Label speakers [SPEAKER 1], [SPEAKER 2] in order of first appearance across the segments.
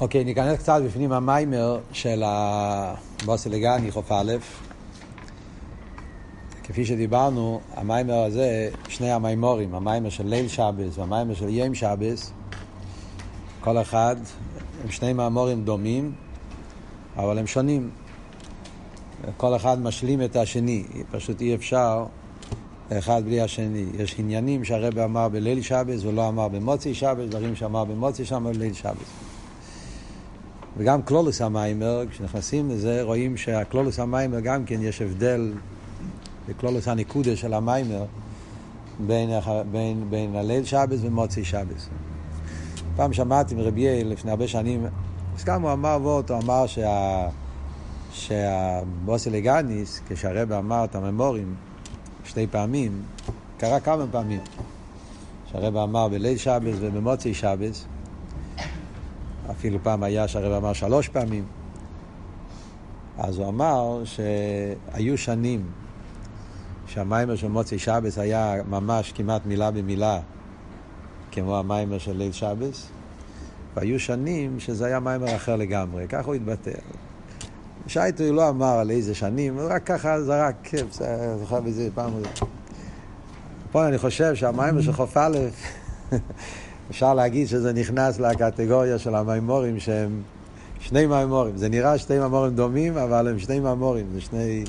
[SPEAKER 1] אוקיי, ניכנס קצת בפנים המיימר של הבוסלגני, חוף א'. כפי שדיברנו, המיימר הזה, שני המיימורים, המיימר של ליל שבס והמיימר של ים שבס, כל אחד, הם שני מאמורים דומים, אבל הם שונים. כל אחד משלים את השני, פשוט אי אפשר אחד בלי השני. יש עניינים שהרבא אמר בליל שבס ולא אמר במוצי שבס, דברים שאמר במוצי שבס ובליל שבס. וגם קלולוס המיימר, כשנכנסים לזה, רואים שהקלולוס המיימר גם כן יש הבדל בקלולוס הניקודה של המיימר בין, בין, בין הליל שבס ומוצי שבס. פעם שמעתי מרבי יעל לפני הרבה שנים, אז גם הוא אמר וורט, הוא אמר שה... שהבוסי לגניס, כשהרבא אמר את הממורים שתי פעמים, קרה כמה פעמים. שהרבא אמר בליל שבס ובמוצי שבס, אפילו פעם היה שהרב אמר שלוש פעמים. אז הוא אמר שהיו שנים שהמיימר של מוצאי שבס היה ממש כמעט מילה במילה כמו המיימר של ליל שבס, והיו שנים שזה היה מיימר אחר לגמרי, ככה הוא התבטא. שייטו לא אמר על איזה שנים, רק ככה זרק, כן, זוכר בזה פעם. פה אני חושב שהמיימר של חוף א' אפשר להגיד שזה נכנס לקטגוריה של המימורים שהם שני מימורים. זה נראה שני מימורים דומים, אבל הם שני מימורים. זה שני...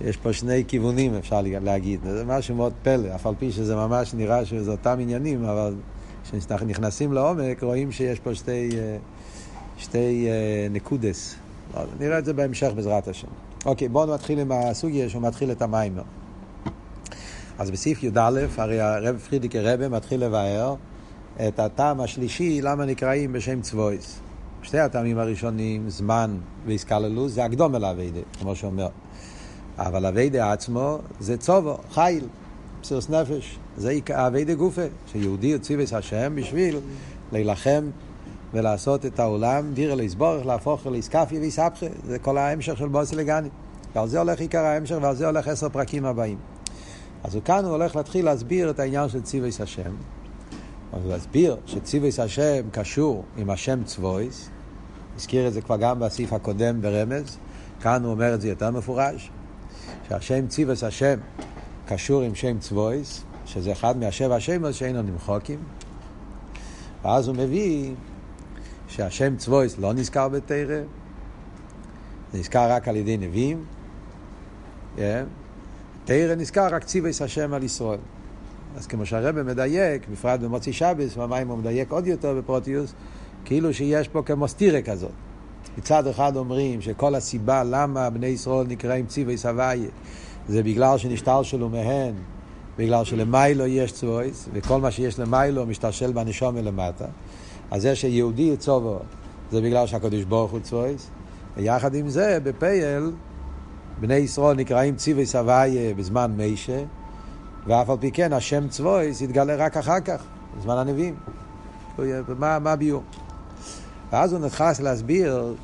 [SPEAKER 1] יש פה שני כיוונים, אפשר להגיד. זה משהו מאוד פלא, אף על פי שזה ממש נראה שזה אותם עניינים, אבל כשנכנסים לעומק רואים שיש פה שתי, שתי נקודס. נראה את זה בהמשך בעזרת השם. אוקיי, בואו נתחיל עם הסוגיה שהוא מתחיל את המיימר. אז בסעיף י"א, הרי הרב פרידיקי רבה מתחיל לבאר את הטעם השלישי, למה נקראים בשם צבויס. שתי הטעמים הראשונים, זמן ואיסקללוס, זה הקדום אל אביידה, כמו שאומר. אבל אביידה עצמו זה צובו, חיל, פסירוס נפש. זה אביידה גופה, שיהודי הוציא את השם בשביל להילחם ולעשות את העולם, דירה לסבורך, להפוך לאיסקפיה ואיסבכה. זה כל ההמשך של בוסי לגני. ועל זה הולך עיקר ההמשך ועל זה הולך עשר פרקים הבאים. אז כאן הוא הולך להתחיל להסביר את העניין של ציוויס השם. הוא להסביר שציוויס השם קשור עם השם צבויס, הזכיר את זה כבר גם בסעיף הקודם ברמז, כאן הוא אומר את זה יותר מפורש, שהשם ציוויס השם קשור עם שם צבויס, שזה אחד מהשבע השמות שאינו נמחוקים, ואז הוא מביא שהשם צבויס לא נזכר בתרא, זה נזכר רק על ידי נביאים, yeah. תרא נזכר רק ציוויס השם על ישראל. אז כמו שהרבא מדייק, בפרט במוצאי שבס, במים הוא מדייק עוד יותר בפרוטיוס, כאילו שיש פה כמו סטירה כזאת. מצד אחד אומרים שכל הסיבה למה בני ישראל נקראים ציוויס הוויה, זה בגלל שנשתל שלו מהן, בגלל שלמיילו יש צבויס, וכל מה שיש למיילו משתלשל בנשום מלמטה. אז זה שיהודי יצובו, זה בגלל שהקדוש ברוך הוא צבויס, ויחד עם זה, בפייל, בני ישראל נקראים ציווי סבייה בזמן מיישה, ואף על פי כן השם צבויס יתגלה רק אחר כך, בזמן הנביאים. מה, הביאור? ואז הוא נכנס להסביר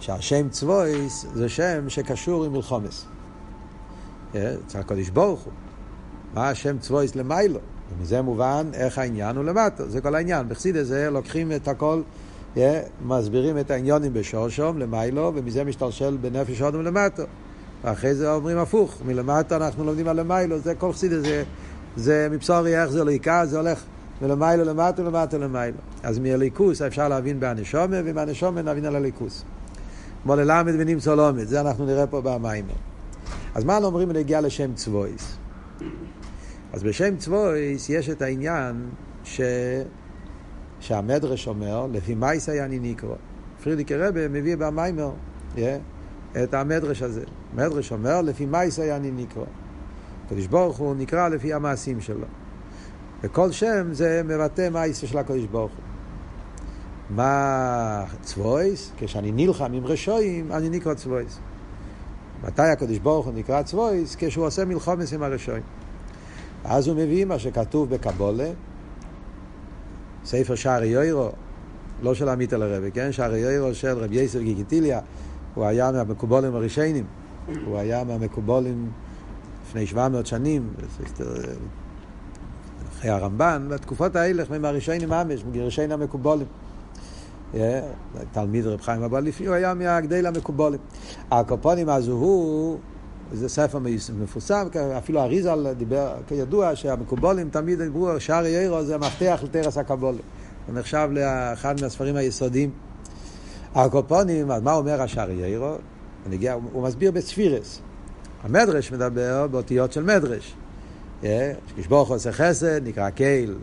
[SPEAKER 1] שהשם צבויס זה שם שקשור עם מלחומס. אצל הקדוש ברוך הוא. מה השם צבויס למיילו? ומזה מובן איך העניין הוא למטה, זה כל העניין. בחסידה זה לוקחים את הכל Yeah, מסבירים את העניונים בשורשום, למיילו, ומזה משתלשל בנפש אודם למטה. ואחרי זה אומרים הפוך, מלמטה אנחנו לומדים על למיילו, זה כל חסידה, זה, זה מבשורי איך זה ליקה, זה הולך מלמיילו למטה, למטה למיילו. אז מהליכוס אפשר להבין באנשומה, ומהנשומה נבין על הליכוס. כמו ללמד ונמצא לומד, זה אנחנו נראה פה במיימר. אז מה אומרים בנגיעה לשם צבויס? אז בשם צבויס יש את העניין ש... שהמדרש אומר, לפי מייסי אני נקרא. פרידיקי רבה מביא במיימר yeah, את המדרש הזה. המדרש אומר, לפי מייסי אני נקרא. הקדוש ברוך הוא נקרא לפי המעשים שלו. וכל שם זה מבטא מייסי של הקדוש ברוך הוא. מה צבויס? כשאני נלחם עם רשועים, אני נקרא צבויס. מתי הקדוש ברוך הוא נקרא צבויס? כשהוא עושה מלחומס עם הרשועים. אז הוא מביא מה שכתוב בקבולה, ספר שערי יוירו, לא של עמית אל הרבי, כן? שערי יוירו של רבי יסף גיגיטיליה, הוא היה מהמקובולים הראשונים, הוא היה מהמקובולים לפני 700 שנים, אחרי הרמב"ן, בתקופות האלה, מהראשונים ממש, מגירשי המקובולים. תלמיד רב חיים אבליפי, הוא היה מהגדל המקובולים. הקופונים אז הוא, זה ספר מפורסם, אפילו אריזל דיבר, כידוע שהמקובולים תמיד דיברו, שער יאירו זה מפתח לטרס הקבולים. הוא נחשב לאחד מהספרים היסודיים. הקופונים, אז מה אומר השער יאירו? הוא מסביר בספירס. המדרש מדבר באותיות של מדרש. כשברוך עושה חסד, נקרא קייל.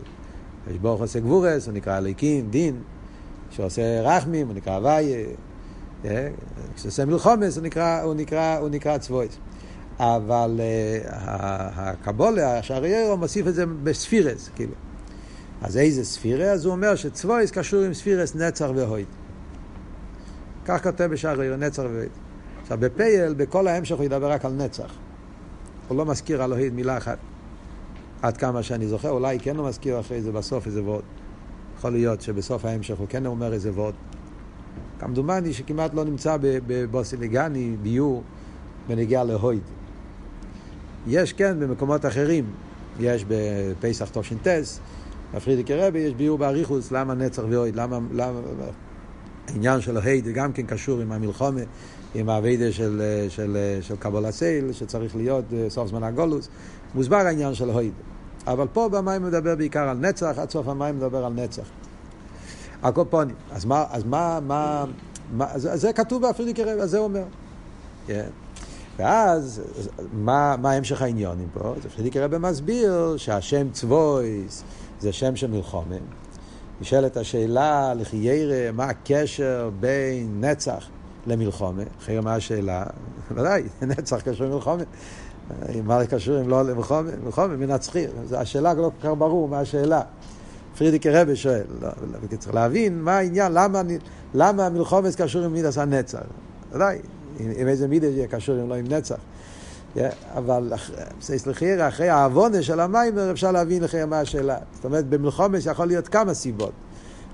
[SPEAKER 1] כשברוך עושה גבורס, הוא נקרא אליקים, דין. כשעושה רחמים, הוא נקרא הוויה. כשעושה מלחומס, הוא נקרא, הוא נקרא, הוא נקרא צבויס. אבל uh, הקבולה, השעריירו, מוסיף את זה בספירס, כאילו. אז איזה ספירה? אז הוא אומר שצבויס קשור עם ספירס נצח והויד. כך כותב בשעריירו, נצח והויד. עכשיו בפייל, בכל ההמשך הוא ידבר רק על נצח. הוא לא מזכיר אוהד מילה אחת. עד כמה שאני זוכר, אולי כן הוא מזכיר אחרי זה בסוף איזה וורד. יכול להיות שבסוף ההמשך הוא כן אומר איזה וורד. כמדומני שכמעט לא נמצא בבוסיליגני ביור בנגיעה להויד. יש כן במקומות אחרים, יש בפסח תש"ס, בפרידיקי רבי יש ביור באריכוס למה נצח ואויד, למה, למה העניין של ההיד גם כן קשור עם המלחומה, עם האביידה של, של, של קבול הסייל, שצריך להיות אה, סוף זמן הגולוס, מוסבר העניין של ההיד. אבל פה במים מדבר בעיקר על נצח, עד סוף המים מדבר על נצח. הקופונים. אז מה, אז מה, מה, מה זה, זה כתוב באפריקי רב, אז זה אומר. כן. ואז, מה, מה המשך העניונים פה? אז פרידיקי רבי מסביר שהשם צבויס זה שם של מלחומה. נשאלת השאלה, לכי ירא, מה הקשר בין נצח למלחומה? אחרי מה השאלה? ודאי, נצח קשור למלחומה. מה קשור אם לא למלחומה? מלחומה מנצחים. השאלה לא כל כך ברור מה השאלה. פרידיקי רבי שואל, לא, לא, צריך להבין מה העניין, למה, למה מלחומס קשור עם מידס הנצח. ודאי, עם, עם איזה מידס יהיה קשור אם לא עם נצח. Yeah, אבל סליחה, אחרי העוונה של המיימר אפשר להבין לכם מה השאלה. זאת אומרת, במלחומס יכול להיות כמה סיבות.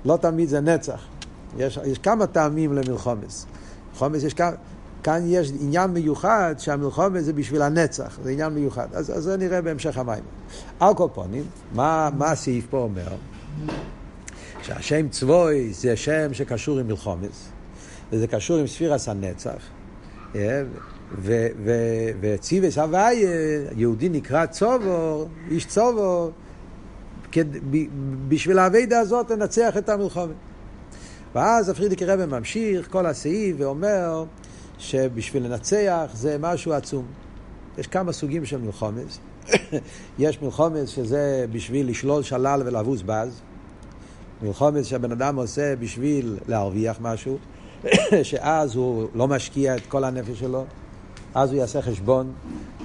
[SPEAKER 1] לא תמיד זה נצח. יש, יש כמה טעמים למלחומס. מלחומס יש כמה... כאן יש עניין מיוחד שהמלחומה זה בשביל הנצח, זה עניין מיוחד. אז, אז זה נראה בהמשך המים. על כל פונים, מה, מה הסעיף פה אומר? שהשם צבוי זה שם שקשור עם מלחומס, וזה קשור עם ספירס הנצח. אה, וציווס הוויה, יהודי נקרא צובור, איש צובור, בשביל האביידה הזאת לנצח את המלחומה. ואז הפרידיקי רבי ממשיך כל הסעיף ואומר שבשביל לנצח זה משהו עצום. יש כמה סוגים של מלחומס. יש מלחומס שזה בשביל לשלול שלל ולבוז בז. מלחומס שהבן אדם עושה בשביל להרוויח משהו, שאז הוא לא משקיע את כל הנפש שלו, אז הוא יעשה חשבון,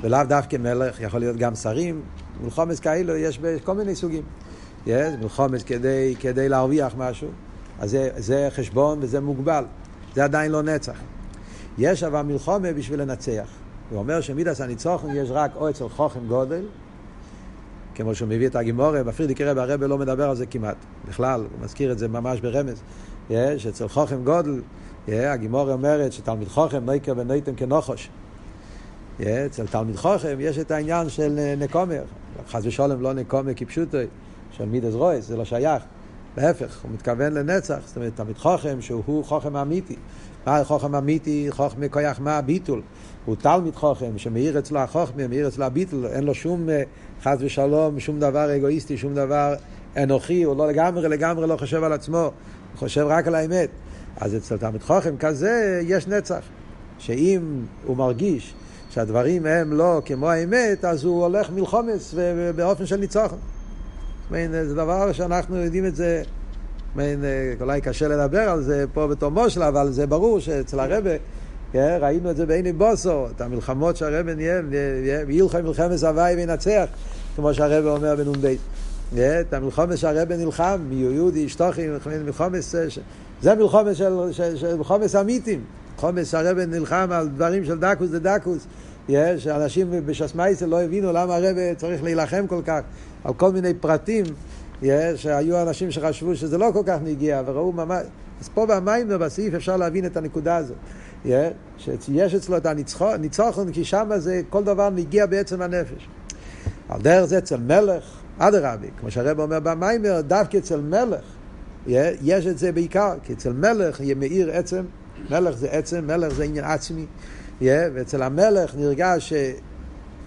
[SPEAKER 1] ולאו דווקא מלך, יכול להיות גם שרים. מלחומס כאלו יש כל מיני סוגים. יש מלחומס כדי, כדי להרוויח משהו, אז זה, זה חשבון וזה מוגבל. זה עדיין לא נצח. יש אבל מלחומה בשביל לנצח. הוא אומר שמידס הניצוחן יש רק או אצל חוכם גודל, כמו שהוא מביא את הגימורה, בפרידיק רב הרבה לא מדבר על זה כמעט, בכלל, הוא מזכיר את זה ממש ברמז. יש אצל חוכם גודל, הגימורה אומרת שתלמיד חוכם נויקר ונויתם כנוחוש. אצל תלמיד חוכם יש את העניין של נקומר, חס ושלום לא נקומר כפשוטו, של מידס רויס, זה לא שייך. להפך, הוא מתכוון לנצח, זאת אומרת, תלמיד חוכם שהוא חוכם אמיתי. מה חוכם אמיתי? חוכם כויח מה הביטול. הוא תלמיד חוכם, שמאיר אצלו החוכמה, מאיר אצלו הביטול, אין לו שום אה, חס ושלום, שום דבר אגואיסטי, שום דבר אנוכי, הוא לא לגמרי, לגמרי לא חושב על עצמו, הוא חושב רק על האמת. אז אצל תלמיד חוכם כזה יש נצח, שאם הוא מרגיש שהדברים הם לא כמו האמת, אז הוא הולך מלחומס באופן של ניצוחן. זה דבר שאנחנו יודעים את זה מעין, אה, אולי קשה לדבר על זה פה בתור מושל, אבל זה ברור שאצל הרבה, כן, ראינו את זה בעיני בוסו, את המלחמות שהרבה ניהל, וילכם מלחמת הוואי וינצח, כמו שהרבה אומר בנ"ב. כן, את המלחמת שהרבה נלחם, מיהודי, אשתוכי, מלחמת, זה מלחמת של, של, של מלחמת אמיתים. מלחמת שהרבה נלחם על דברים של דקוס דדקוס. שאנשים בשסמייסל לא הבינו למה הרבה צריך להילחם כל כך על כל מיני פרטים שהיו אנשים שחשבו שזה לא כל כך נגיע, וראו ממש... אז פה במים ובסעיף אפשר להבין את הנקודה הזאת. שיש אצלו את הניצוחון, כי שם זה כל דבר נגיע בעצם הנפש. על דרך זה אצל מלך, אדרבה, כמו שהרב אומר במיימר, דווקא אצל מלך, יש את זה בעיקר, כי אצל מלך יהיה מאיר עצם, מלך זה עצם, מלך זה עניין עצמי, ואצל המלך נרגש ש...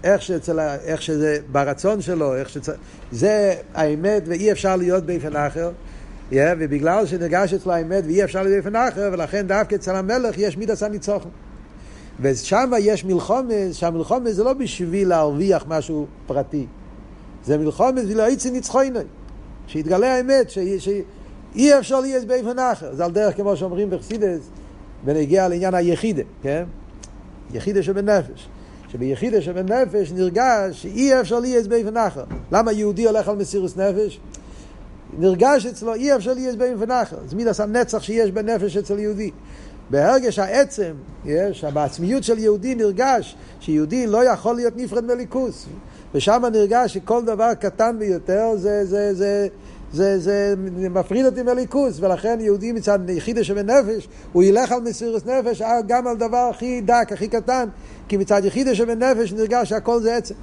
[SPEAKER 1] איך, שאצל, איך שזה ברצון שלו, איך שצ... זה האמת ואי אפשר להיות באופן אחר. Yeah, ובגלל שנרגש אצלו האמת ואי אפשר להיות באופן אחר, ולכן דווקא אצל המלך יש מידס הניצוחן. ושם יש מלחומס, שהמלחומס זה לא בשביל להרוויח משהו פרטי. זה מלחומס בשביל העצי ניצחוינוי. שיתגלה האמת, שאי אפשר להיות באופן אחר. זה על דרך כמו שאומרים בחסידס, ונגיע לעניין היחידה, כן? יחידה שבנפש. שביחידה שבנפש נרגש שאי אפשר להיות באופן אחר. למה יהודי הולך על מסירוס נפש? נרגש אצלו אי אפשר להיות באופן אחר. זה מידס הנצח שיש בנפש אצל יהודי. בהרגש העצם, יש, בעצמיות של יהודי נרגש שיהודי לא יכול להיות נפרד מליכוס. ושם נרגש שכל דבר קטן ביותר זה, זה, זה, זה, זה, מפריד אותי מליכוס, ולכן יהודי מצד יחידה שבנפש, הוא ילך על מסירות נפש גם על דבר הכי דק, הכי קטן, כי מצד יחידה שבנפש נרגש שהכל זה עצם.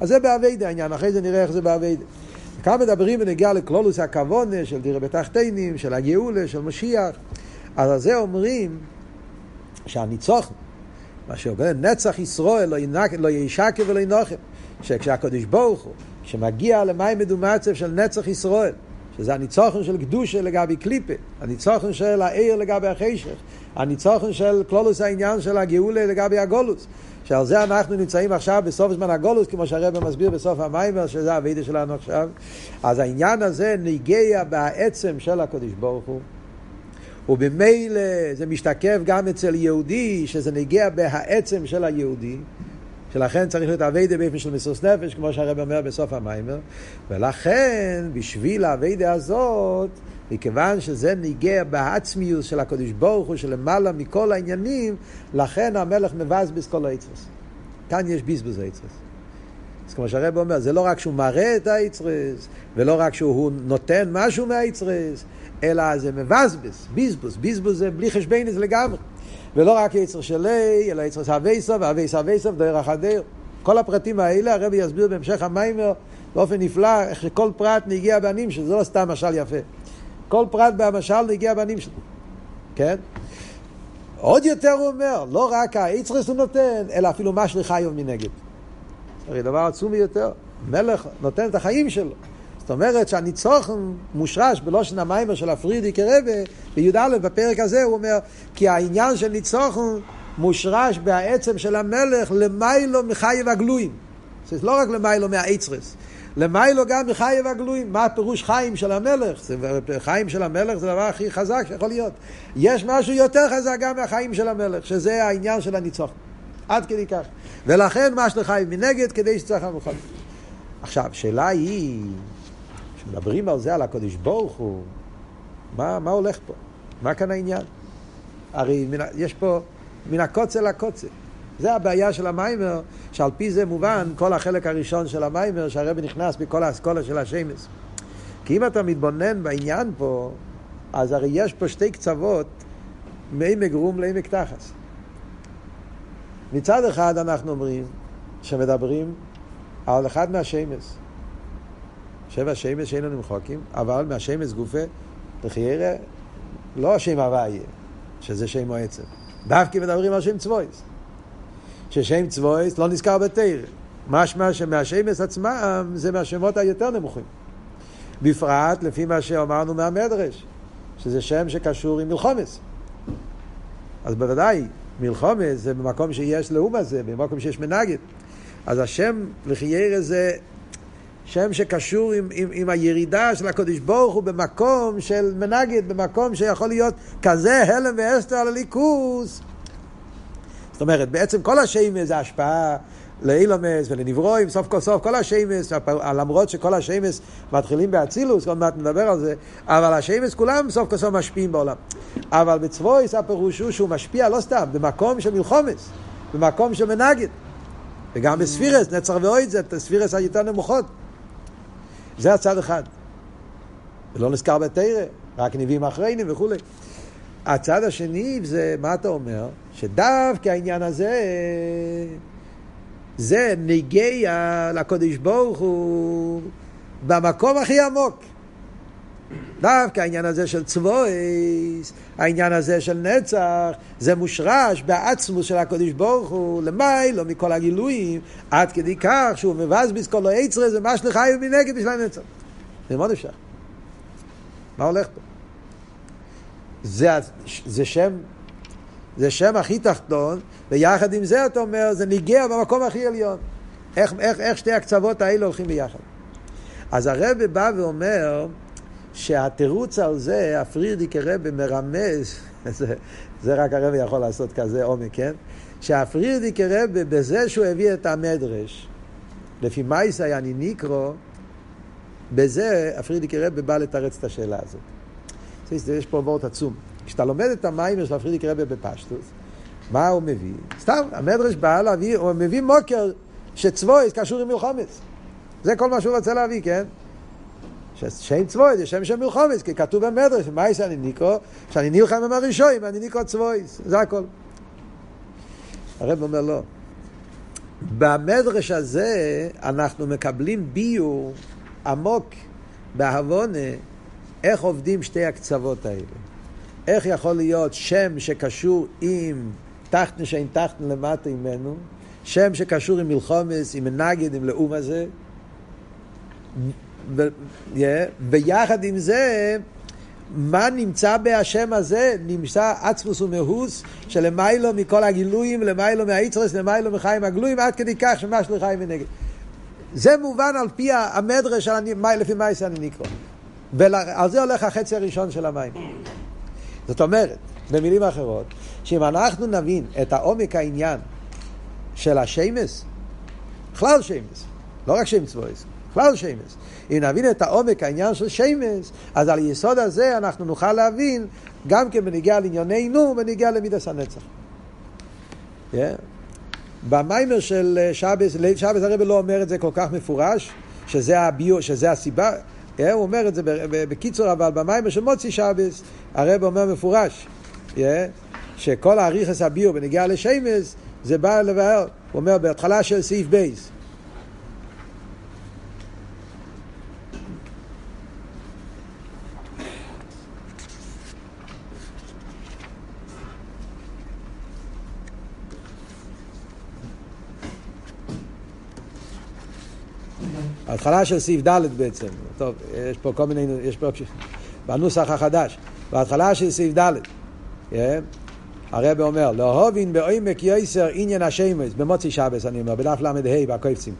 [SPEAKER 1] אז זה באביידה העניין, אחרי זה נראה איך זה באביידה. כאן מדברים בנגיעה לקלולוס הכוונה של דירה בתחתינים, של הגאולה, של משיח. אז על זה אומרים שהניצוח, מה שאומר נצח ישראל לא, ינק, לא ישקר ולא ינוחם, שכשהקדוש ברוך הוא, כשמגיע למים מדומצב של נצח ישראל, שזה הניצוחן של קדושה לגבי קליפה, הניצוחן של העיר לגבי החשך, הניצוחן של קלולוס העניין של הגאולה לגבי הגולוס, שעל זה אנחנו נמצאים עכשיו בסוף זמן הגולוס, כמו שהרבא מסביר בסוף המיימר, שזה הווידה שלנו עכשיו. אז העניין הזה ניגע בעצם של הקדוש ברוך הוא. ובמילא זה משתקף גם אצל יהודי, שזה נגיע בהעצם של היהודי, שלכן צריך להיות אביידה באופן של מסירות נפש, כמו שהרב אומר בסוף המיימר, ולכן בשביל האביידה הזאת, מכיוון שזה ניגע בעצמיוס של הקדוש ברוך הוא, שלמעלה מכל העניינים, לכן המלך מבזבז כל היצרס. כאן יש בזבוז היצרס. אז כמו שהרב אומר, זה לא רק שהוא מראה את היצרס, ולא רק שהוא נותן משהו מהיצרס, אלא זה מבזבז, בזבוז, בזבוז זה בלי חשבנס לגמרי. ולא רק יצר שלי, אלא יצר סבייסוב, ואבייס אבייסוב, דרך החדר. כל הפרטים האלה הרבי יסביר בהמשך המיימר באופן נפלא, איך שכל פרט נגיע בנים שלו, זה לא סתם משל יפה. כל פרט במשל נגיע בנים שלו, כן? עוד יותר הוא אומר, לא רק היצרס הוא נותן, אלא אפילו מה שליחיו מנגד. הרי דבר עצום ביותר. מלך נותן את החיים שלו. זאת אומרת שהניצוחן מושרש בלושן המיימר של הפרידי כרבה, בי"א בפרק הזה הוא אומר, כי העניין של ניצוחן מושרש בעצם של המלך למיילו מחייב הגלויים. זה לא רק למיילו מהאצרס, למיילו גם מחייב הגלויים. מה הפירוש חיים של המלך? זה, חיים של המלך זה הדבר הכי חזק שיכול להיות. יש משהו יותר חזק גם מהחיים של המלך, שזה העניין של הניצוחן. עד כדי כך. ולכן מה שלחיים מנגד כדי שצריך המלחמה. עכשיו, שאלה היא... כשמדברים על זה, על הקודש ברוך הוא, מה, מה הולך פה? מה כאן העניין? הרי מן, יש פה מן הקוצה לקוצה. זה הבעיה של המיימר, שעל פי זה מובן כל החלק הראשון של המיימר, שהרבי נכנס בכל האסכולה של השמש. כי אם אתה מתבונן בעניין פה, אז הרי יש פה שתי קצוות מעמק רום לעמק תחס. מצד אחד אנחנו אומרים שמדברים על אחד מהשמש. שבע שמש שאין לנו מחוקים, אבל מהשמש גופה, לחיירה, לא השם הוויה, שזה שם מועצת. דווקא מדברים על שם צבויס. ששם צבויס לא נזכר בתרא. משמע שמהשמש עצמם זה מהשמות היותר נמוכים. בפרט לפי מה שאמרנו מהמדרש, שזה שם שקשור עם מלחומס. אז בוודאי, מלחומס זה במקום שיש לאום הזה, במקום שיש מנגד. אז השם לחיירה זה שם שקשור עם, עם, עם הירידה של הקדוש ברוך הוא במקום של מנגד, במקום שיכול להיות כזה הלם ואסתר על הליכוס. זאת אומרת, בעצם כל השמש זה השפעה לאילומס ולנברואים, סוף כל סוף, כל השמש, למרות שכל השמש מתחילים באצילוס, עוד מעט נדבר על זה, אבל השמש כולם סוף כל סוף משפיעים בעולם. אבל בצבויס הפירוש הוא שהוא משפיע לא סתם, במקום של מלחומס, במקום של מנגד. וגם בספירס, נצר ואויד זה ספירס היותר נמוכות. זה הצד אחד. ולא נזכר בתרא, רק נביאים אחריינים וכולי. הצד השני זה, מה אתה אומר? שדווקא העניין הזה, זה נגיע לקודש ברוך הוא במקום הכי עמוק. דווקא העניין הזה של צבויס, העניין הזה של נצח, זה מושרש בעצמוס של הקודש ברוך הוא, למיילו מכל הגילויים, עד כדי כך שהוא מבזבז כל היצרה, זה מה שלך מנגד בשביל הנצח. זה מאוד אפשר. מה הולך פה? זה, זה שם, זה שם הכי תחתון, ויחד עם זה אתה אומר, זה ניגע במקום הכי עליון. איך, איך, איך שתי הקצוות האלה הולכים ביחד. אז הרב בא ואומר שהתירוץ על זה, הפרירדיקי רב מרמז, זה, זה רק הרב יכול לעשות כזה עומק, כן? שהפרירדיקי רב בזה שהוא הביא את המדרש, לפי מייסא יעני ניקרו, בזה הפרידיקי רב בא לתרץ את השאלה הזאת. יש פה וורט עצום. כשאתה לומד את המיימר של הפרידיקי רב בפשטוס, מה הוא מביא? סתם, המדרש בא להביא, הוא מביא מוקר שצבויס קשור עם מלחומץ. זה כל מה שהוא רוצה להביא, כן? שם צבויס זה שם של מלחומץ, כי כתוב במדרש, מה יש אני ניקו? שאני נלחם עם הראשונים, אני ניקו צבויס, זה הכל. הרב אומר לא. במדרש הזה אנחנו מקבלים ביור עמוק בהבונה איך עובדים שתי הקצוות האלה. איך יכול להיות שם שקשור עם תחתן שאין תחתן למטה ממנו, שם שקשור עם מלחומס, עם מנגד, עם לאום הזה, ו, ויחד עם זה, מה נמצא בהשם הזה? נמצא עצמוס ומהוס שלמיילו מכל הגילויים, למיילו מהיצרס, למיילו מחיים הגלויים, עד כדי כך שמה שלך חיים ונגד. זה מובן על פי המדרש, לפי מה אני נקרא. ועל זה הולך החצי הראשון של המים. זאת אומרת, במילים אחרות, שאם אנחנו נבין את העומק העניין של השמס, בכלל שמס, לא רק שם צבויס, בכלל שמס. אם נבין את העומק העניין של שמס, אז על היסוד הזה אנחנו נוכל להבין גם כן בניגיע לענייננו, בניגיע למידס הנצח. Yeah. במיימר של שבס, ליל שבס הרב לא אומר את זה כל כך מפורש, שזה, הביו, שזה הסיבה, yeah, הוא אומר את זה בקיצור, אבל במיימר של מוצי שבס הרב אומר מפורש, yeah, שכל האריכס הביו בניגיע לשמס זה בא לבאר, הוא אומר בהתחלה של סעיף בייס. ההתחלה של סעיף ד' בעצם, טוב, יש פה כל מיני, יש פה, בנוסח החדש, בהתחלה של סעיף ד', כן? הרב אומר, לא הובין בעומק יויסר עניין השמש, במוצי שבס אני אומר, בדף ל"ה בקויפצים.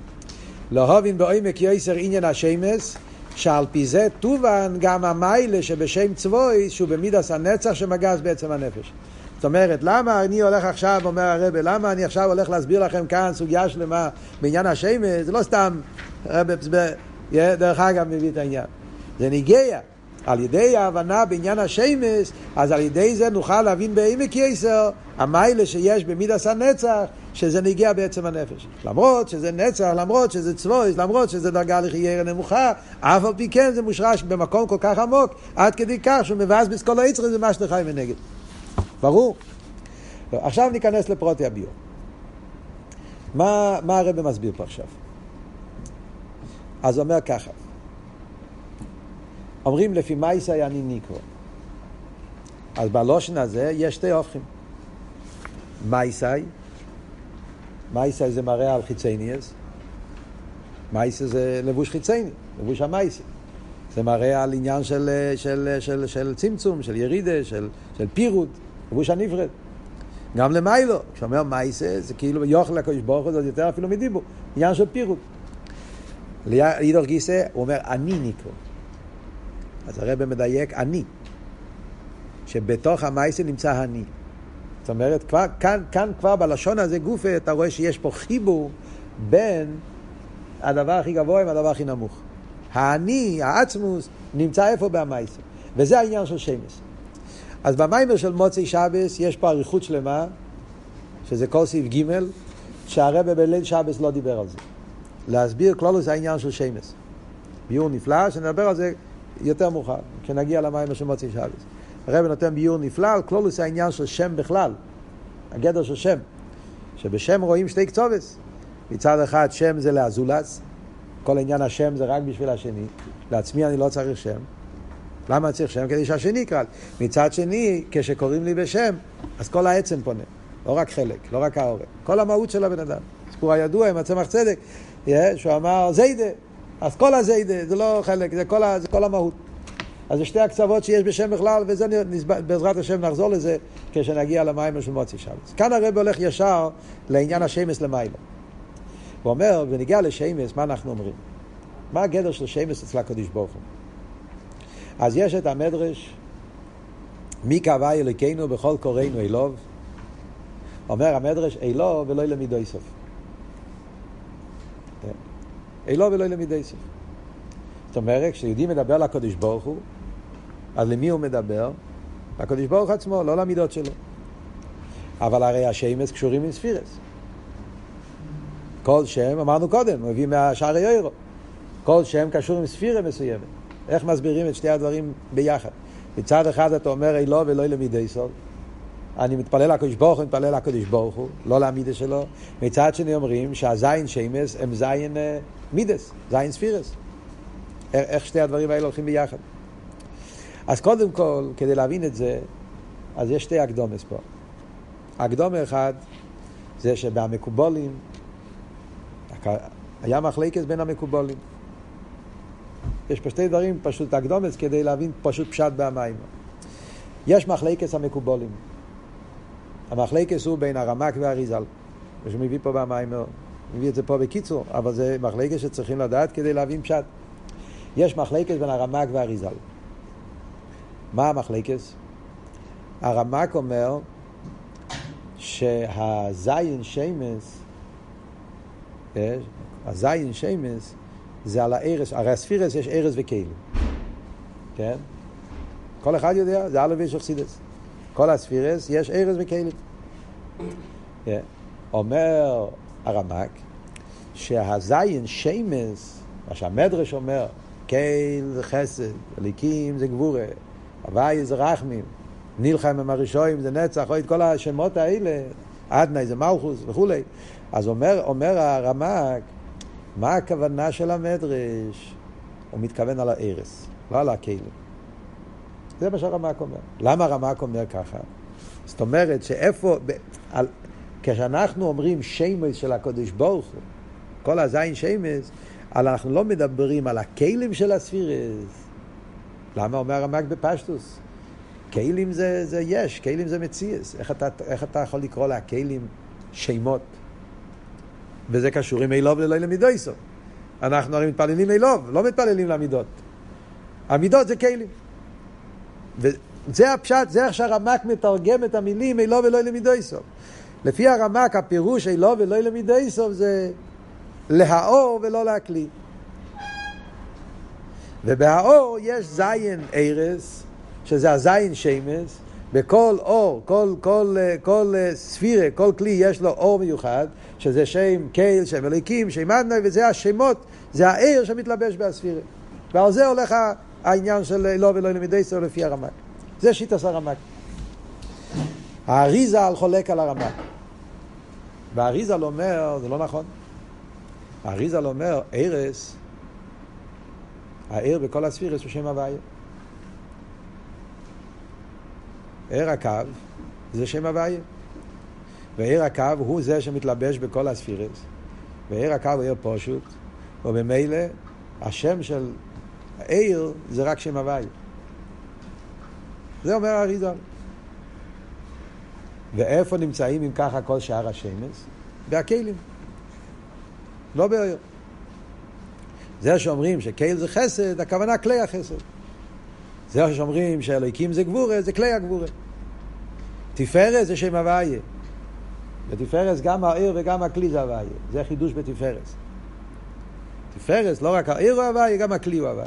[SPEAKER 1] לא הובין בעומק יויסר עניין השמש, שעל פי זה תובן גם המיילה שבשם צבוי, שהוא במידס הנצח שמגז בעצם הנפש. זאת אומרת, למה אני הולך עכשיו, אומר הרב, למה אני עכשיו הולך להסביר לכם כאן סוגיה שלמה בעניין השמש, זה לא סתם, הרב, דרך אגב מביא את העניין. זה ניגיה. על ידי ההבנה בעניין השמש, אז על ידי זה נוכל להבין בעמק יסר, המיילה שיש במידס הנצח, שזה נגיע בעצם הנפש. למרות שזה נצח, למרות שזה צבויס, למרות שזה דרגה לחיירה נמוכה, אף על פי כן זה מושרש במקום כל כך עמוק, עד כדי כך שהוא מבאס כל היצר, זה מה שחי מנגד. ברור? לא, עכשיו ניכנס לפרוטי הביור. מה, מה הרב מסביר פה עכשיו? אז הוא אומר ככה, אומרים לפי מייסאי אני ניקרו. אז בלושן הזה יש שתי הופכים. מייסאי, מייסאי זה מראה על חיצייניאס, מייסאי זה לבוש חיצייני, לבוש המייסאי. זה מראה על עניין של, של, של, של צמצום, של ירידה, של, של פירוט, לבוש הנפרד. גם למיילו, כשאומר מייסה, זה כאילו יוכל לקדוש ברוך הוא, זה יותר אפילו מדיבור, עניין של פירוט. לידור גיסא, הוא אומר, אני ניקרו. אז הרב מדייק אני, שבתוך המייסה נמצא אני. זאת אומרת, כבר, כאן, כאן כבר בלשון הזה גופה אתה רואה שיש פה חיבור בין הדבר הכי גבוה עם הדבר הכי נמוך. האני, העצמוס, נמצא איפה במייסה. וזה העניין של שמש. אז במיימר של מוצאי שבס יש פה אריכות שלמה, שזה כל סעיף ג', שהרבא בליל שבס לא דיבר על זה. להסביר כלולוס העניין של שמש. ביור נפלא, שנדבר על זה יותר מאוחר, כשנגיע למים של מוצאי שבס. הרב נותן ביור נפלא על כלולוס העניין של שם בכלל, הגדר של שם, שבשם רואים שתי קצובס. מצד אחד שם זה לאזולס, כל עניין השם זה רק בשביל השני, לעצמי אני לא צריך שם. למה צריך שם? כדי שהשני יקרא לי. מצד שני, כשקוראים לי בשם, אז כל העצם פונה. לא רק חלק, לא רק העורף. כל המהות של הבן אדם. סיפור הידוע עם הצמח צדק, שהוא אמר זיידה. אז כל הזיידה, זה לא חלק, זה כל, ה, זה כל המהות. אז זה שתי הקצוות שיש בשם בכלל, וזה בעזרת השם נחזור לזה כשנגיע למים של מוצי שבס. כאן הרב הולך ישר לעניין השמש למיילו. הוא אומר, בנגיע לשמש, מה אנחנו אומרים? מה הגדר של שמש אצל הקדוש ברוך הוא? אז יש את המדרש, מי קבע אלוקינו בכל קוראינו אלוב? אומר המדרש, אלוב ולא למידו סוף. אלוב ולא למידו סוף. זאת אומרת, כשיהודי מדבר לקדוש ברוך הוא, אז למי הוא מדבר? לקדוש ברוך עצמו, לא למידות שלו. אבל הרי השמש קשורים עם ספירס. כל שם, אמרנו קודם, הוא הביא מהשערי יוירו. כל שם קשור עם ספירה מסוימת. איך מסבירים את שתי הדברים ביחד? מצד אחד אתה אומר אילו ולא למידי סוף. אני מתפלל לקדוש ברוך הוא, מתפלל לקדוש ברוך הוא, לא למידה שלו. מצד שני אומרים שהזין שמס הם זין אה, מידס, זין ספירס. איך שתי הדברים האלה הולכים ביחד. אז קודם כל, כדי להבין את זה, אז יש שתי הקדומס פה. הקדומה אחד זה שבמקובולים, היה מחלקת בין המקובולים. יש פה שתי דברים, פשוט הקדומס, כדי להבין פשוט פשט במים. יש מחלקת המקובולים. המחלקת הוא בין הרמק והאריזל. מה שהוא מביא פה במים, מביא את זה פה בקיצור, אבל זה מחלקת שצריכים לדעת כדי להבין פשט. יש מחלקת בין הרמק והאריזל. מה המחלקת? הרמק אומר שהזין שמס, אה, הזין שמס זה על הארס, הרי הספירס יש ארס וכלים, כן? כל אחד יודע, זה אלו ויש אכסידס. כל הספירס יש ארס וכלים. Yeah. כן? אומר הרמק שהזין שמס, מה שהמדרש אומר, קייל זה חסד, אליקים זה גבורה, הוואי זה רחמים, נלחם עם הראשונים זה נצח, או את כל השמות האלה, עדנאי זה מלכוס וכולי. אז אומר, אומר הרמק, מה הכוונה של המדרש? הוא מתכוון על הארס, לא על הכלים. זה מה שהרמק אומר. למה הרמק אומר ככה? זאת אומרת שאיפה, ב, על, כשאנחנו אומרים שמש של הקודש ברוך הוא, כל הזין שמש, אנחנו לא מדברים על הכלים של הספירס. למה אומר הרמק בפשטוס? כלים זה, זה יש, כלים זה מציאס. איך איך אתה יכול לקרוא לכלים שמות? וזה קשור עם אילוב ללא למידויסו. אנחנו הרי מתפללים אילוב, לא מתפללים למידות. המידות זה כלים. וזה הפשט, זה איך שהרמק מתרגם את המילים אילוב ולא למידויסו. לפי הרמק הפירוש אילוב ולא למידויסו זה להאור ולא להקליט. ובהאור יש זין ארס, שזה הזין שמס, בכל אור, כל, כל, כל ספירה, כל כלי יש לו אור מיוחד, שזה שם קייל, שם אליקים, שם אדנאי, וזה השמות, זה העיר שמתלבש בספירה. ועל זה הולך העניין של לא ולא למידי ישראל לפי הרמק. זה שיטס הרמק. האריזל חולק על הרמק. והאריזל אומר, זה לא נכון. האריזל אומר, ארס, העיר בכל הספירס הוא שם הוויה. עיר הקו זה שם הוויה. ועיר הקו הוא זה שמתלבש בכל הספירס. ועיר הקו הוא עיר פשוט, וממילא השם של העיר זה רק שם הוויה. זה אומר האריזל. ואיפה נמצאים אם ככה כל שאר השמש? בהכלים. לא בעיר. זה שאומרים שקייל זה חסד, הכוונה כלי החסד. זה שאומרים שאלוהיקים זה גבורה, זה כלי הגבורה. תפארת זה שם הוויה. בתפארת גם העיר וגם הכלי זה הוויה. זה חידוש בתפארת. תפארת, לא רק העיר הוא הוויה, גם הכלי הוא הוויה.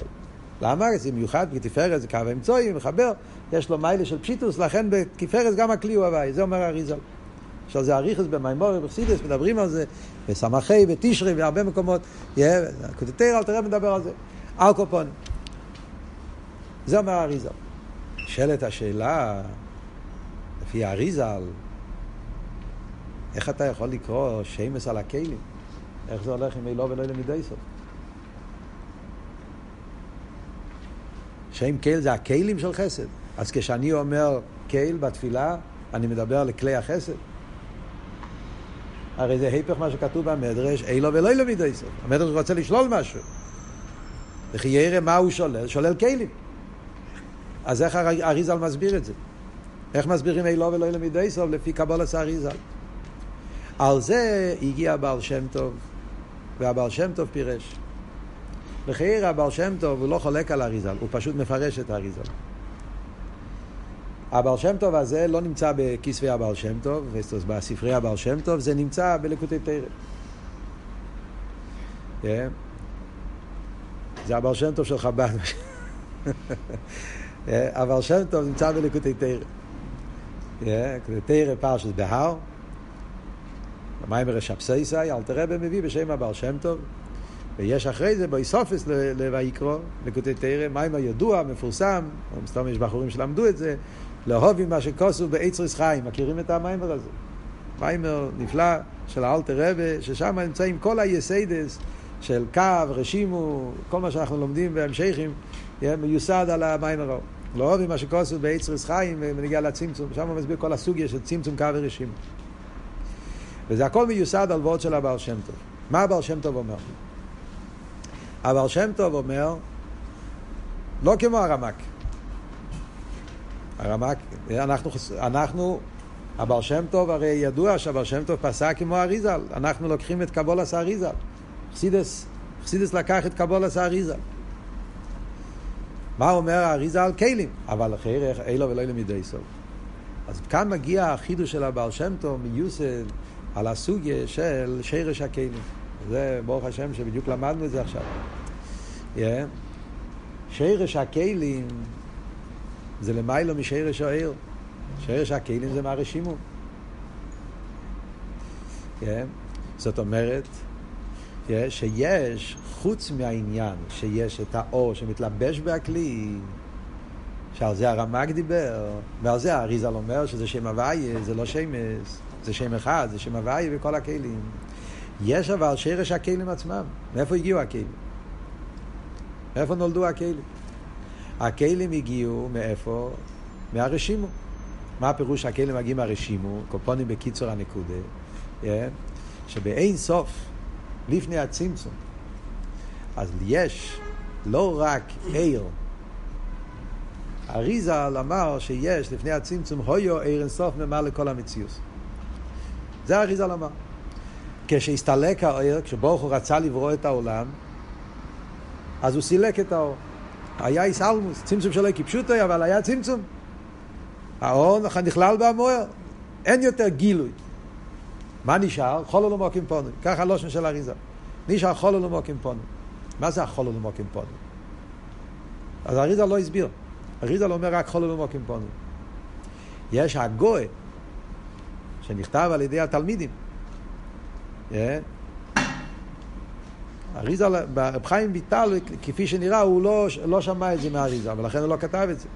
[SPEAKER 1] למה? זה מיוחד, כי תפארת זה קו אמצעי, מחבר, יש לו מיילה של פשיטוס, לכן בתפארת גם הכלי הוא הוויה. זה אומר אריזל. עכשיו זה אריכוס במימור ובחסידס, מדברים על זה, בסמכי, בתשרי, בהרבה מקומות. קוטטר, אל תראה מדבר על זה. אלקופון. זה אומר אריזל. נשאלת השאלה, לפי האריזל, איך אתה יכול לקרוא שמס על הכלים? איך זה הולך עם אילו ולא למידי סוף? שם קהל זה הכלים של חסד. אז כשאני אומר קהל בתפילה, אני מדבר לכלי החסד. הרי זה היפך מה שכתוב במדרש, אילו ולא אילו מידי סוף. המדרש רוצה לשלול משהו. וכי ירא מה הוא שולל? שולל כלים. אז איך אריזל מסביר את זה? איך מסבירים אילו ולא אילו מידי סוף לפי קבולת אריזל? על זה הגיע הבעל שם טוב, והבעל שם טוב פירש. לחייר הבעל שם טוב הוא לא חולק על אריזל, הוא פשוט מפרש את אריזל. הבעל שם טוב הזה לא נמצא בכספי הבעל שם טוב, בספרי הבעל שם טוב, זה נמצא בלקוטי תרא. Yeah. זה הבעל שם טוב של חב"ד. הבעל שם טוב נמצא בלקוטי תרא. לקוטי תרא פרשת בהר. במיימר שבסייסאי, אל תראה במביא בשם הבעל שם טוב. ויש אחרי זה באיסופס לויקרו, לקוטי תרא, מיימר ידוע, מפורסם, או מסתום יש בחורים שלמדו את זה, לאהוב עם מה שכוסו בעצרס חיים. מכירים את המיימר הזה? מיימר נפלא של האלטר רבה, ששם נמצאים כל היסיידס של קו, רשימו, כל מה שאנחנו לומדים בהמשכים, מיוסד על המיימר ההוא. לאהוב עם מה שכוסו בעצרס חיים, ונגיע לצמצום, שם הוא מסביר כל הסוגיה של צמצום קו ורשימו. וזה הכל מיוסד על וורד של הבעל שם טוב. מה הבעל שם טוב אומר? הבעל שם טוב אומר, לא כמו הרמק. הרמק, אנחנו, אנחנו, הבעל שם טוב, הרי ידוע שהבעל שם טוב פסק כמו אריזל. אנחנו לוקחים את קבולס האריזל. חסידס, חסידס לקח את קבולס האריזל. מה אומר האריזל? כלים. אבל אחרי אילו ולא אילו מדי סוף. אז כאן מגיע החידוש של הבעל שם טוב מיוסד על הסוגיה של שרש הכלים. זה ברוך השם שבדיוק למדנו את זה עכשיו. Yeah. שרש הכלים זה למיילו משרש העיר. שרש הכלים זה מהרשימו. Yeah. זאת אומרת yeah, שיש, חוץ מהעניין שיש את האור שמתלבש בכלי, שעל זה הרמ"ג דיבר, ועל זה האריזל אומר שזה שם הוויה, זה לא שמש, זה שם אחד, זה שם הוויה וכל הכלים. יש אבל שרש הכלים עצמם. מאיפה הגיעו הכלים? מאיפה נולדו הכלים? הכלים הגיעו מאיפה? מהרשימו. מה הפירוש שהכלים מגיעים מהרשימו? קופונים בקיצור הנקודה. Yeah. שבאין סוף, לפני הצמצום, אז יש לא רק עיר, אריזל אמר שיש לפני הצמצום הויו עיר אינסוף ממלא לכל המציאות. זה אריזל אמר. כשהסתלק העיר, כשברוך הוא רצה לברוא את העולם, אז הוא סילק את האור. היה איסלמוס, צמצום שלו כפשוטו, אבל היה צמצום. האור נכלל במוער, אין יותר גילוי. מה נשאר? חולו למוקים פונו. ככה הלושן של אריזה. נשאר חולו למוקים פונו. מה זה החולו למוקים פונו? אז אריזה לא הסביר. אריזה לא אומר רק חולו למוקים פונו. יש הגוי שנכתב על ידי התלמידים. אריזה, רב חיים ביטל, כפי שנראה, הוא לא, לא שמע את זה מאריזה, ולכן הוא לא כתב את זה.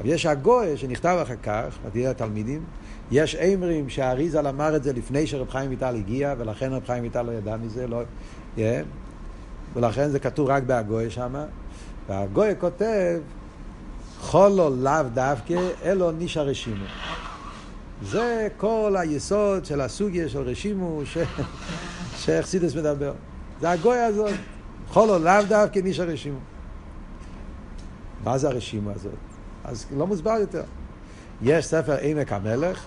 [SPEAKER 1] אבל יש הגוי שנכתב אחר כך, על ידי התלמידים, יש אמרים שהאריזל אמר את זה לפני שרב חיים ויטל הגיע, ולכן רב חיים ויטל לא ידע מזה, לא, yeah. ולכן זה כתוב רק בהגוי שם, והגוי כותב, חולו לאו דווקא, אלו נישא רשימו. זה כל היסוד של הסוגיה של רשימו ש... שאכסידס מדבר. זה הגוי הזאת. חולו לאו דווקא נישא רשימו. מה זה הרשימו הזאת? אז לא מוסבר יותר. יש ספר עמק המלך,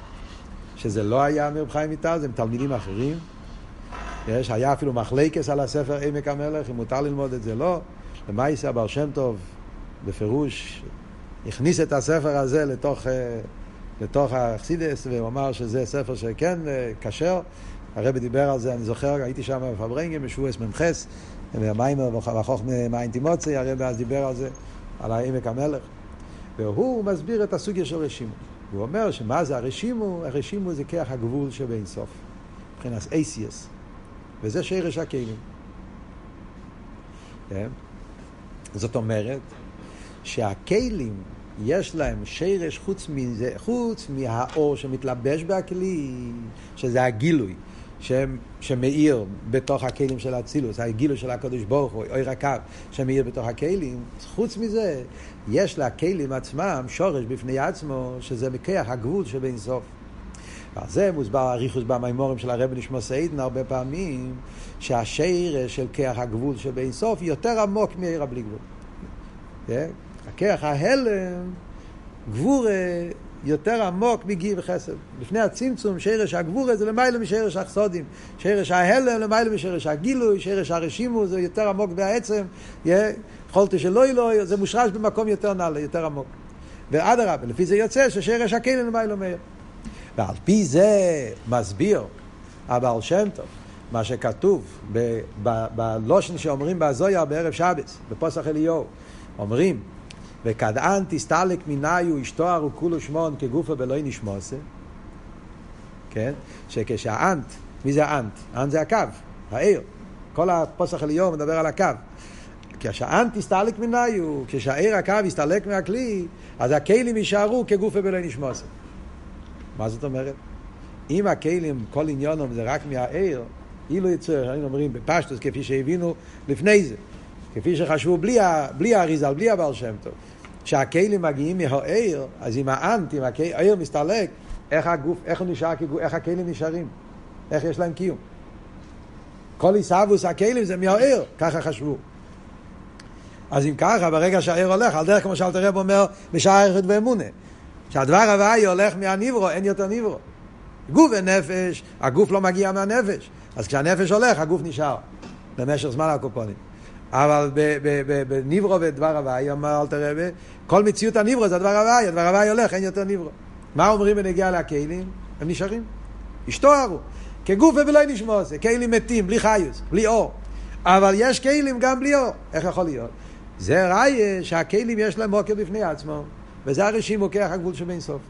[SPEAKER 1] שזה לא היה מרב חיים ויטל, זה עם תלמידים אחרים. יש, היה אפילו מחלקס על הספר עמק המלך, אם מותר ללמוד את זה, לא. למעשה הבר שם טוב, בפירוש, הכניס את הספר הזה לתוך, אה, לתוך האכסידס, והוא אמר שזה ספר שכן אה, כשר. הרבי דיבר על זה, אני זוכר, הייתי שם בפברנגים, בשבועס מ"ח, והמיימר והחוכמה מאין תימוצי, הרבי אז דיבר על זה, על העמק המלך. והוא מסביר את הסוגיה של רשימו. הוא אומר שמה זה הרשימו? הרשימו זה כיח הגבול שבין סוף. מבחינת אייסיאס. וזה שרש הכלים. כן? זאת אומרת שהכלים יש להם שרש חוץ מזה, חוץ מהאור שמתלבש בכלי, שזה הגילוי. שמאיר בתוך הכלים של האצילוס, הגילו של הקדוש ברוך הוא, אוי הקו, שמאיר בתוך הכלים, חוץ מזה, יש לכלים עצמם שורש בפני עצמו, שזה מכח הגבול שבין סוף. ועל זה מוסבר אריכוס במימורים של הרב נשמע סעידן הרבה פעמים, שהשרש של כח הגבול שבין סוף יותר עמוק מעיר הבלי גבול. כן? הכח ההלם, גבורה יותר עמוק מגיל וחסד. לפני הצמצום, שרש הגבורה זה למעלה משרש החסודים. שרש ההלם למעלה משרש הגילוי, שרש הרשימו זה יותר עמוק בעצם. יכולתי שלא יהיה לו, זה מושרש במקום יותר נעלה, יותר עמוק. ואדרבה, לפי זה יוצא ששרש הכלים למעלה מאיר. ועל פי זה מסביר הבעל שם טוב, מה שכתוב בלושן שאומרים בהזויה בערב שבס, בפוסח אליהו, אומרים וכדאן תסתלק מניו אשתוהר וכולו שמון כגופו ולא נשמוסה, כן? שכשהאנט, מי זה האנט? האנט זה הקו, העיר. כל הפוסח עליון מדבר על הקו. כשהאנט תסתלק מניו, כשהעיר הקו יסתלק מהכלי, אז הכלים יישארו כגופו ולא נשמוסה. מה זאת אומרת? אם הכלים, כל עניונם זה רק מהעיר, אילו יצא, היינו אומרים בפשטוס, כפי שהבינו לפני זה, כפי שחשבו בלי, בלי האריזה, בלי הבעל שם טוב. כשהכלים מגיעים מהעיר, אז אם האנט, אם העיר מסתלק, איך הגוף, איך נשאר, איך הכלים נשארים? איך יש להם קיום? כל עיסאוווס הכלים זה מהעיר, ככה חשבו. אז אם ככה, ברגע שהעיר הולך, על דרך כמו שאלתר רב אומר, בשער יחד ואמונה. שהדבר הוואי הולך מהניברו, אין יותר ניברו. גוף ונפש, הגוף לא מגיע מהנפש. אז כשהנפש הולך, הגוף נשאר במשך זמן הקופונים. אבל בניברו ודבר הוואי, אמר אל תראה, כל מציאות הניברו זה הדבר הוואי, הדבר הוואי הולך, אין יותר ניברו. מה אומרים בנגיעה לכלים? הם נשארים. השתוארו. כגוף ובלא נשמור זה. כלים מתים, בלי חיוס, בלי אור. אבל יש כלים גם בלי אור. איך יכול להיות? זה ראיה שהכלים יש להם מוקר בפני עצמו. וזה הרשימו מוכח הגבול שבין סוף.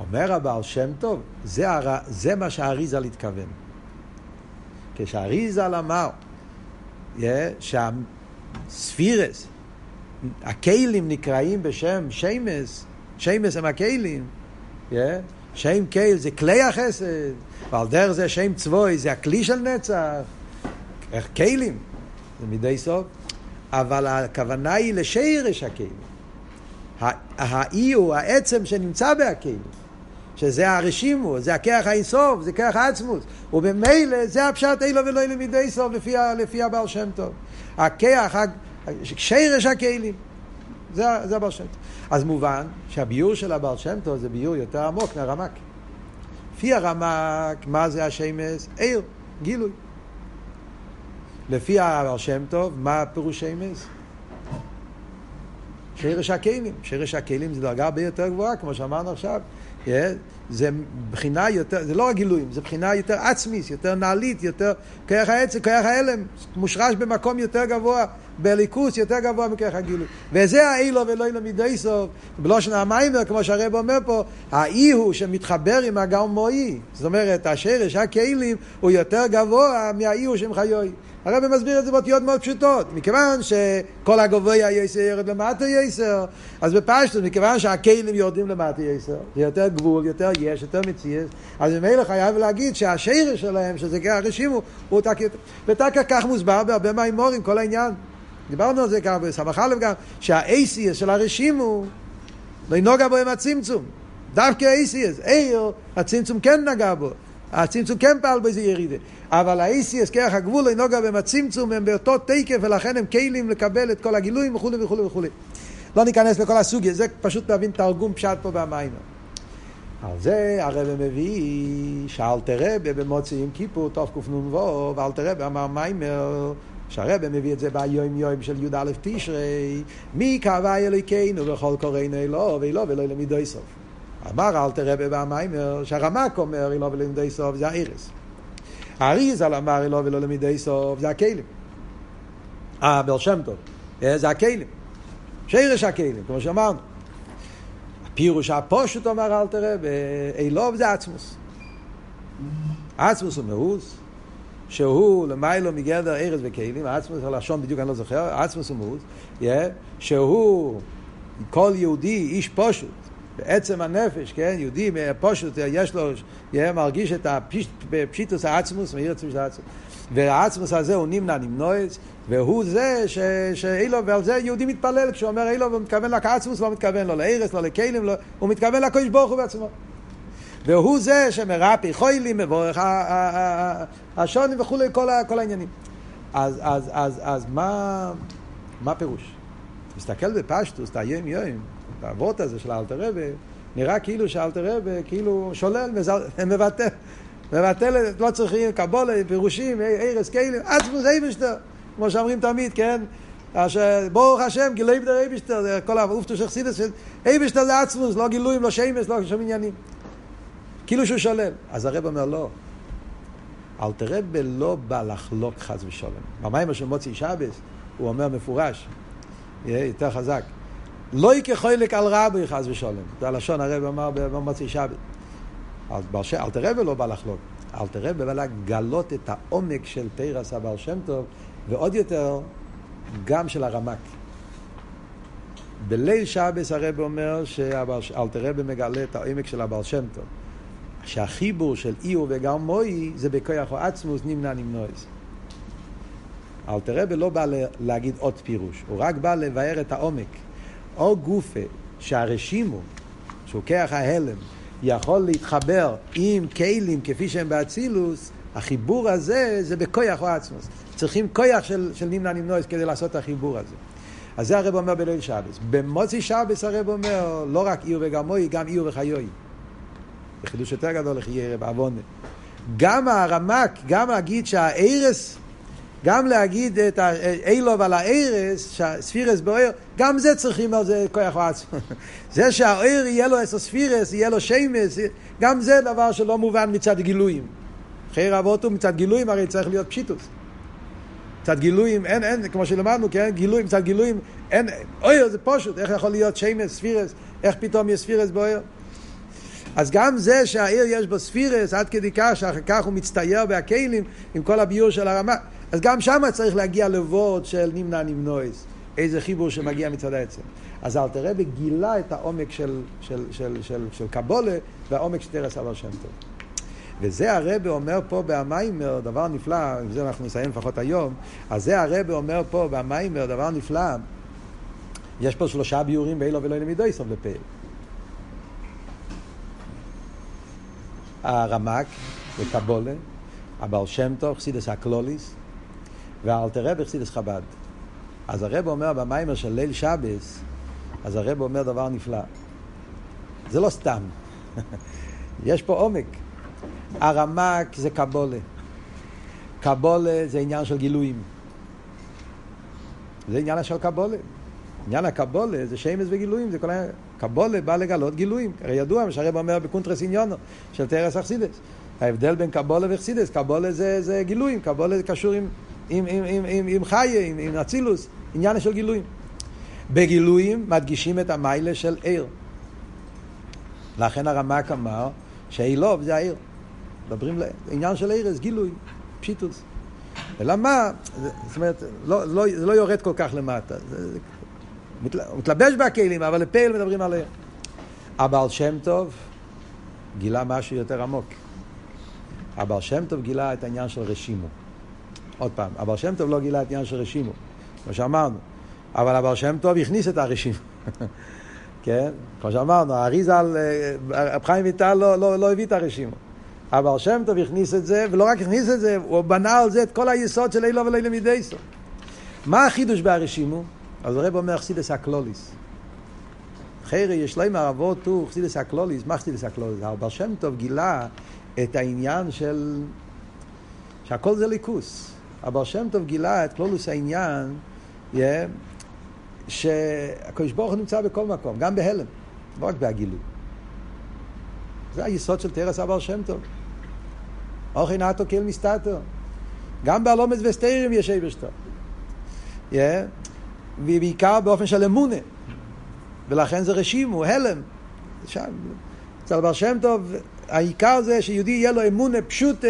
[SPEAKER 1] אומר הבעל שם טוב, זה, הר... זה מה שהאריזל התכוון. כשהאריזל אמר yeah, שהספירס, הכלים נקראים בשם שמס, שמס הם הכלים, yeah, שם קייל זה כלי החסד, ועל דרך זה שם צבוי זה הכלי של נצח, איך כלים, זה מדי סוף, אבל הכוונה היא לשרש הכלים. האי הוא העצם שנמצא בהכלים. שזה הרשימו, זה הכח האינסוף, זה כח העצמוס. ובמילא זה הפשט אילו ולא אילו מידי סוף לפי, לפי הבעל שם טוב. הכח, שרש הכלים. זה, זה הבעל שם טוב. אז מובן שהביור של הבעל שם טוב זה ביור יותר עמוק מהרמק. לפי הרמק, מה זה השמש? עיר, גילוי. לפי הבעל שם טוב, מה פירוש שמש? שרש הכלים. שרש הכלים זה דרגה הרבה יותר גבוהה, כמו שאמרנו עכשיו. זה בחינה יותר, זה לא רק גילויים, זה בחינה יותר עצמית, יותר נעלית, יותר כרך העצם, כרך ההלם, מושרש במקום יותר גבוה, בליכוס יותר גבוה מכרך הגילוי. וזה האילו ולא אילו מידי סוף, בלושן המיימר, כמו שהרב אומר פה, האי הוא שמתחבר עם הגאום מועי. זאת אומרת, השרש, הכלים, הוא יותר גבוה מהאי הוא שם. הרב מסביר את זה באותיות מאוד פשוטות. מכיוון שכל הגבוה יסר יורד למטה יסר, אז בפשטות, מכיוון שהכלים יורדים למטה יסר, זה יותר גבול, יותר יש, יותר מציאס, אז ממילא חייב להגיד שהשרש שלהם, שזה ככה רשימו, הוא תק... ותקע כך מוסבר בהרבה מהאמורים, כל העניין. דיברנו על זה ככה בסמך א' גם, שהאייסיאס של הרשימו, לא נוגע בו עם הצמצום. דווקא האייסיאס, איר, הצמצום כן נגע בו. הצמצום כן פעל באיזה ירידה. אבל ה-ACS, כרך הגבול, אינו גם עם הצמצום, הם באותו תקף, ולכן הם כלים לקבל את כל הגילויים וכולי וכולי וכולי. לא ניכנס לכל הסוגיה, זה פשוט להבין תרגום פשט פה במים. על זה הרב מביא שאלתר רבה במוצאי עם כיפור, תוף קנ"ו, ואלתר רבה אמר מיימר, שהרבא מביא את זה ביום יום של י"א תשרי, מי קבע אלוקינו וכל קוראינו אלו ואלו ולא למידוי סוף. אמר אלתר רבה במיימר, שהרמק אומר אלו ולא למידוי סוף זה האירס. האריזל אמר אלו ולא למידי סוף, זה הכלים. אה, בל שם טוב, אה, זה הכלים. שירש הכלים, כמו שאמרנו. הפירוש הפושט אומר אל תראה, אלוב זה עצמוס. עצמוס הוא מאוס, שהוא למיילו מגדר ארז וכלים, עצמוס, הלשון בדיוק אני לא זוכר, עצמוס הוא מאוס, שהוא כל יהודי, איש פושט, בעצם הנפש, כן, יהודי פשוט, יש לו, מרגיש את הפשיטוס העצמוס, מאיר עצמוס העצמוס. והעצמוס הזה הוא נמנע נמנועץ, והוא זה ש, שאילו, ועל זה יהודי מתפלל, כשהוא אומר אילו, הוא מתכוון לקעצמוס, לא מתכוון לא לארץ, לא לכלים, לא, הוא מתכוון לקדוש ברוך הוא בעצמו. והוא זה שמרפי חוילים, מבורך השונים וכולי, כל, כל העניינים. אז, אז, אז, אז מה, מה פירוש? תסתכל בפשטוס, יום, את האבות הזה של האלתר רבי, נראה כאילו שאלתר רבי כאילו שולל, מבטל, מבטל, לא צריכים קבולה, פירושים, ארז, כלים, עצמוס אייבשטר, כמו שאומרים תמיד, כן? ברוך השם, גילוי בדר אייבשטר, זה כל האופטו של חסידס, אייבשטר זה עצמוס, לא גילויים, לא שמש, לא שום עניינים. כאילו שהוא שולל. אז הרב אומר לא. אלתר רבי לא בא לחלוק חס ושלום. במים של מוציא שבס, הוא אומר מפורש, יותר חזק. לא יכחולק על רבי חס ושלום. זה הלשון הרב אמר במוציא שבס. אלתר רבי לא בא לחלוק. אלתר רבי בא לגלות את העומק של תרס הבעל שם טוב, ועוד יותר, גם של הרמק. בליל שבס הרב אומר שאלתר רבי מגלה את העומק של הבעל שם טוב. שהחיבור של איור וגם מוי זה בכוח או עצמוס נמנע נמנועס. אלתר רבי לא בא להגיד עוד פירוש, הוא רק בא לבאר את העומק. או גופה שהרשימו, שהוא כוח ההלם, יכול להתחבר עם כלים כפי שהם באצילוס, החיבור הזה זה בכוח או עצמוס. צריכים כוח של, של נמנע נמנועס כדי לעשות את החיבור הזה. אז זה הרב אומר בליל שבס. במוצי שבס הרב אומר לא רק עיר וגמוי, גם עיר וחיוי. זה חידוש יותר גדול לחיי רב עוונה. גם הרמק, גם להגיד שהארס, גם להגיד את האילוב על הארס, שהספירס בוער, גם זה צריכים על זה כוח עצמו. זה שהאיר יהיה לו עשר ספירס, יהיה לו שמס, גם זה דבר שלא מובן מצד גילויים. חיי רב אוטו מצד גילויים הרי צריך להיות פשיטוס. מצד גילויים, אין, אין, כמו שלמדנו, כן, גילויים, מצד גילויים, אין, אוי, זה פשוט, איך יכול להיות שמס, ספירס, איך פתאום יש ספירס בוער? אז גם זה שהעיר יש בו ספירס, עד כדי כך שאחר כך הוא מצטייר בהכלים עם כל הביור של הרמה, אז גם שם צריך להגיע לוורד של נמנע נמנועס, איזה חיבור שמגיע מצד העצם. אז אלתר רבי גילה את העומק של, של, של, של, של קבולה והעומק של תרס אבר שם טוב. וזה הרבי אומר פה במיימר, דבר נפלא, עם זה אנחנו נסיים לפחות היום, אז זה הרבי אומר פה במיימר, דבר נפלא, יש פה שלושה ביורים באילו ולא למידו סוף לפעיל. הרמק וקבולה, הבעל שם טוב, חסידס הקלוליס, והאלתר רבי חסידס חב"ד. אז הרב אומר במיימר של ליל שבס, אז הרב אומר דבר נפלא. זה לא סתם, יש פה עומק. הרמק זה קבולה. קבולה זה עניין של גילויים. זה עניין של קבולה. עניין הקבולה זה שמש וגילויים, זה כל העניין. קבולה בא לגלות גילויים. הרי ידוע מה שהרב אומר בקונטרס עניונו של תרס אכסידס. ההבדל בין קבולה ואכסידס, קבולה זה, זה גילויים, קבולה זה קשור עם, עם, עם, עם, עם, עם חיה, עם, עם אצילוס, עניין של גילויים. בגילויים מדגישים את המיילה של עיר. לכן הרמק אמר שאילוב זה העיר. מדברים, עניין של עיר זה גילוי, פשיטוס. אלא מה, זאת אומרת, לא, לא, זה לא יורד כל כך למטה. זה, הוא מתלבש בכלים, אבל לפייל מדברים עליהם. הבעל שם טוב גילה משהו יותר עמוק. הבעל שם טוב גילה את העניין של רשימו. עוד פעם, הבעל שם טוב לא גילה את העניין של רשימו, כמו שאמרנו. אבל הבעל שם טוב הכניס את הרשימו. כן? כמו שאמרנו, האריזל, אה, רב חיים ויטל לא, לא, לא הביא את הרשימו. הבעל שם טוב הכניס את זה, ולא רק הכניס את זה, הוא בנה על זה את כל היסוד של אילו ולילה מדייסו. מה החידוש בהרשימו? אז הרב אומר חסידס הקלוליס. חיירי יש להם אבות הוא חסידס הקלוליס, מה חסידס הקלוליס? אבל שם טוב גילה את העניין של... שהכל זה ליכוס. אבל שם טוב גילה את קלולוס העניין, yeah, שהקדוש ברוך הוא נמצא בכל מקום, גם בהלם, לא רק בהגילוי. זה היסוד של תרס אבר שם טוב. אוכי נאטו קיל מסתתו. גם באלומס וסתירים יש אבשתו. Yeah. ובעיקר באופן של אמונה. ולכן זה רשימו, הלם. שם, אצל בר שם טוב, העיקר זה שיהודי יהיה לו אמונה פשוטה,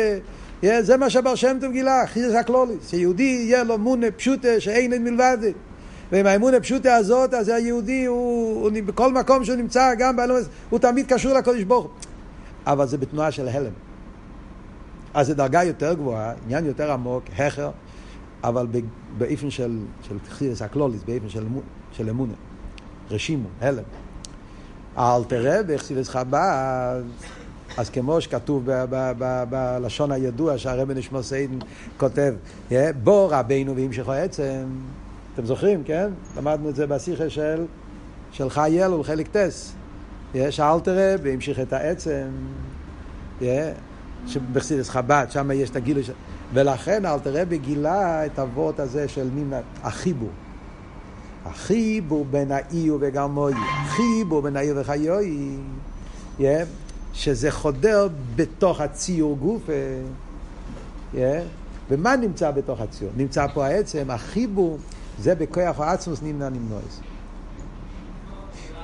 [SPEAKER 1] זה מה שבר שם טוב גילה, חיזס הקלוליס, שיהודי יהיה לו אמונה פשוטה שאין את מלבד. ועם האמון הפשוטה הזאת, אז היהודי, הוא, הוא, בכל מקום שהוא נמצא, גם באלומס, הוא תמיד קשור לקודש ברוך הוא. אבל זה בתנועה של הלם. אז זו דרגה יותר גבוהה, עניין יותר עמוק, הכר, אבל באופן של, של תחילס הקלוליס, באופן של, של אמונה, רשימו, הלם. האלתר רבי, חסידס חב"ד, אז כמו שכתוב בלשון הידוע שהרבי נשמע סיידן כותב, בוא רבינו והמשכו עצם, אתם זוכרים, כן? למדנו את זה בשיחה של, של חי אלול, חלק טס. יש אלתר רבי, המשיך את העצם, שבחסידס חב"ד, שם יש את הגילוי של... ולכן אלתר רבי גילה את אבות הזה של נימנה, החיבור. החיבור בין האי וגרמוי, חיבור בין האי וחיוי, שזה חודר בתוך הציור גוף. Yeah, ומה נמצא בתוך הציור? נמצא פה העצם, החיבור, זה בכוח העצמוס נמנע נמנועס.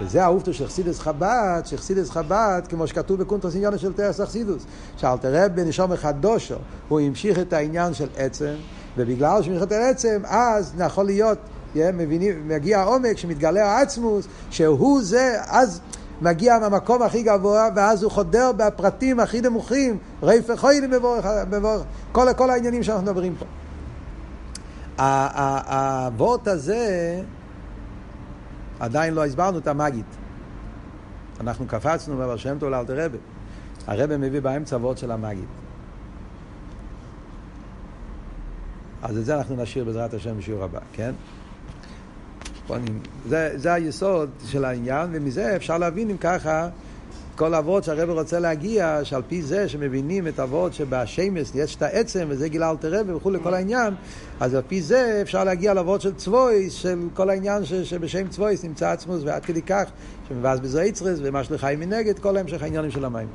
[SPEAKER 1] וזה האופטו של חסידס חב"ד, שחסידס חב"ד, כמו שכתוב בקונטרס עניון של תרס אכסידוס, שאלתר רב בנשום החדושו, הוא המשיך את העניין של עצם, ובגלל שהוא המשיך את העצם, אז יכול להיות מבינים, מגיע העומק שמתגלה העצמוס, שהוא זה, אז מגיע מהמקום הכי גבוה, ואז הוא חודר בפרטים הכי נמוכים, רייפה חוילים מבורך, כל, כל העניינים שאנחנו מדברים פה. הוורט הזה, עדיין לא הסברנו את המגיד. אנחנו קפצנו בבר שם טוב לאלתר רבי. הרבי מביא באמצע וורט של המגיד. אז את זה אנחנו נשאיר בעזרת השם בשיעור הבא, כן? זה, זה היסוד של העניין, ומזה אפשר להבין אם ככה כל אבות שהרבר רוצה להגיע, שעל פי זה שמבינים את אבות שבשמש יש את העצם וזה גילה אלתר רבי וכולי כל העניין, אז על פי זה אפשר להגיע לאבות של צבויס, של כל העניין ש, שבשם צבויס נמצא עצמוס ועד כדי כך שמבאז בזה יצרס ומה שלחיים מנגד, כל המשך העניינים של המים.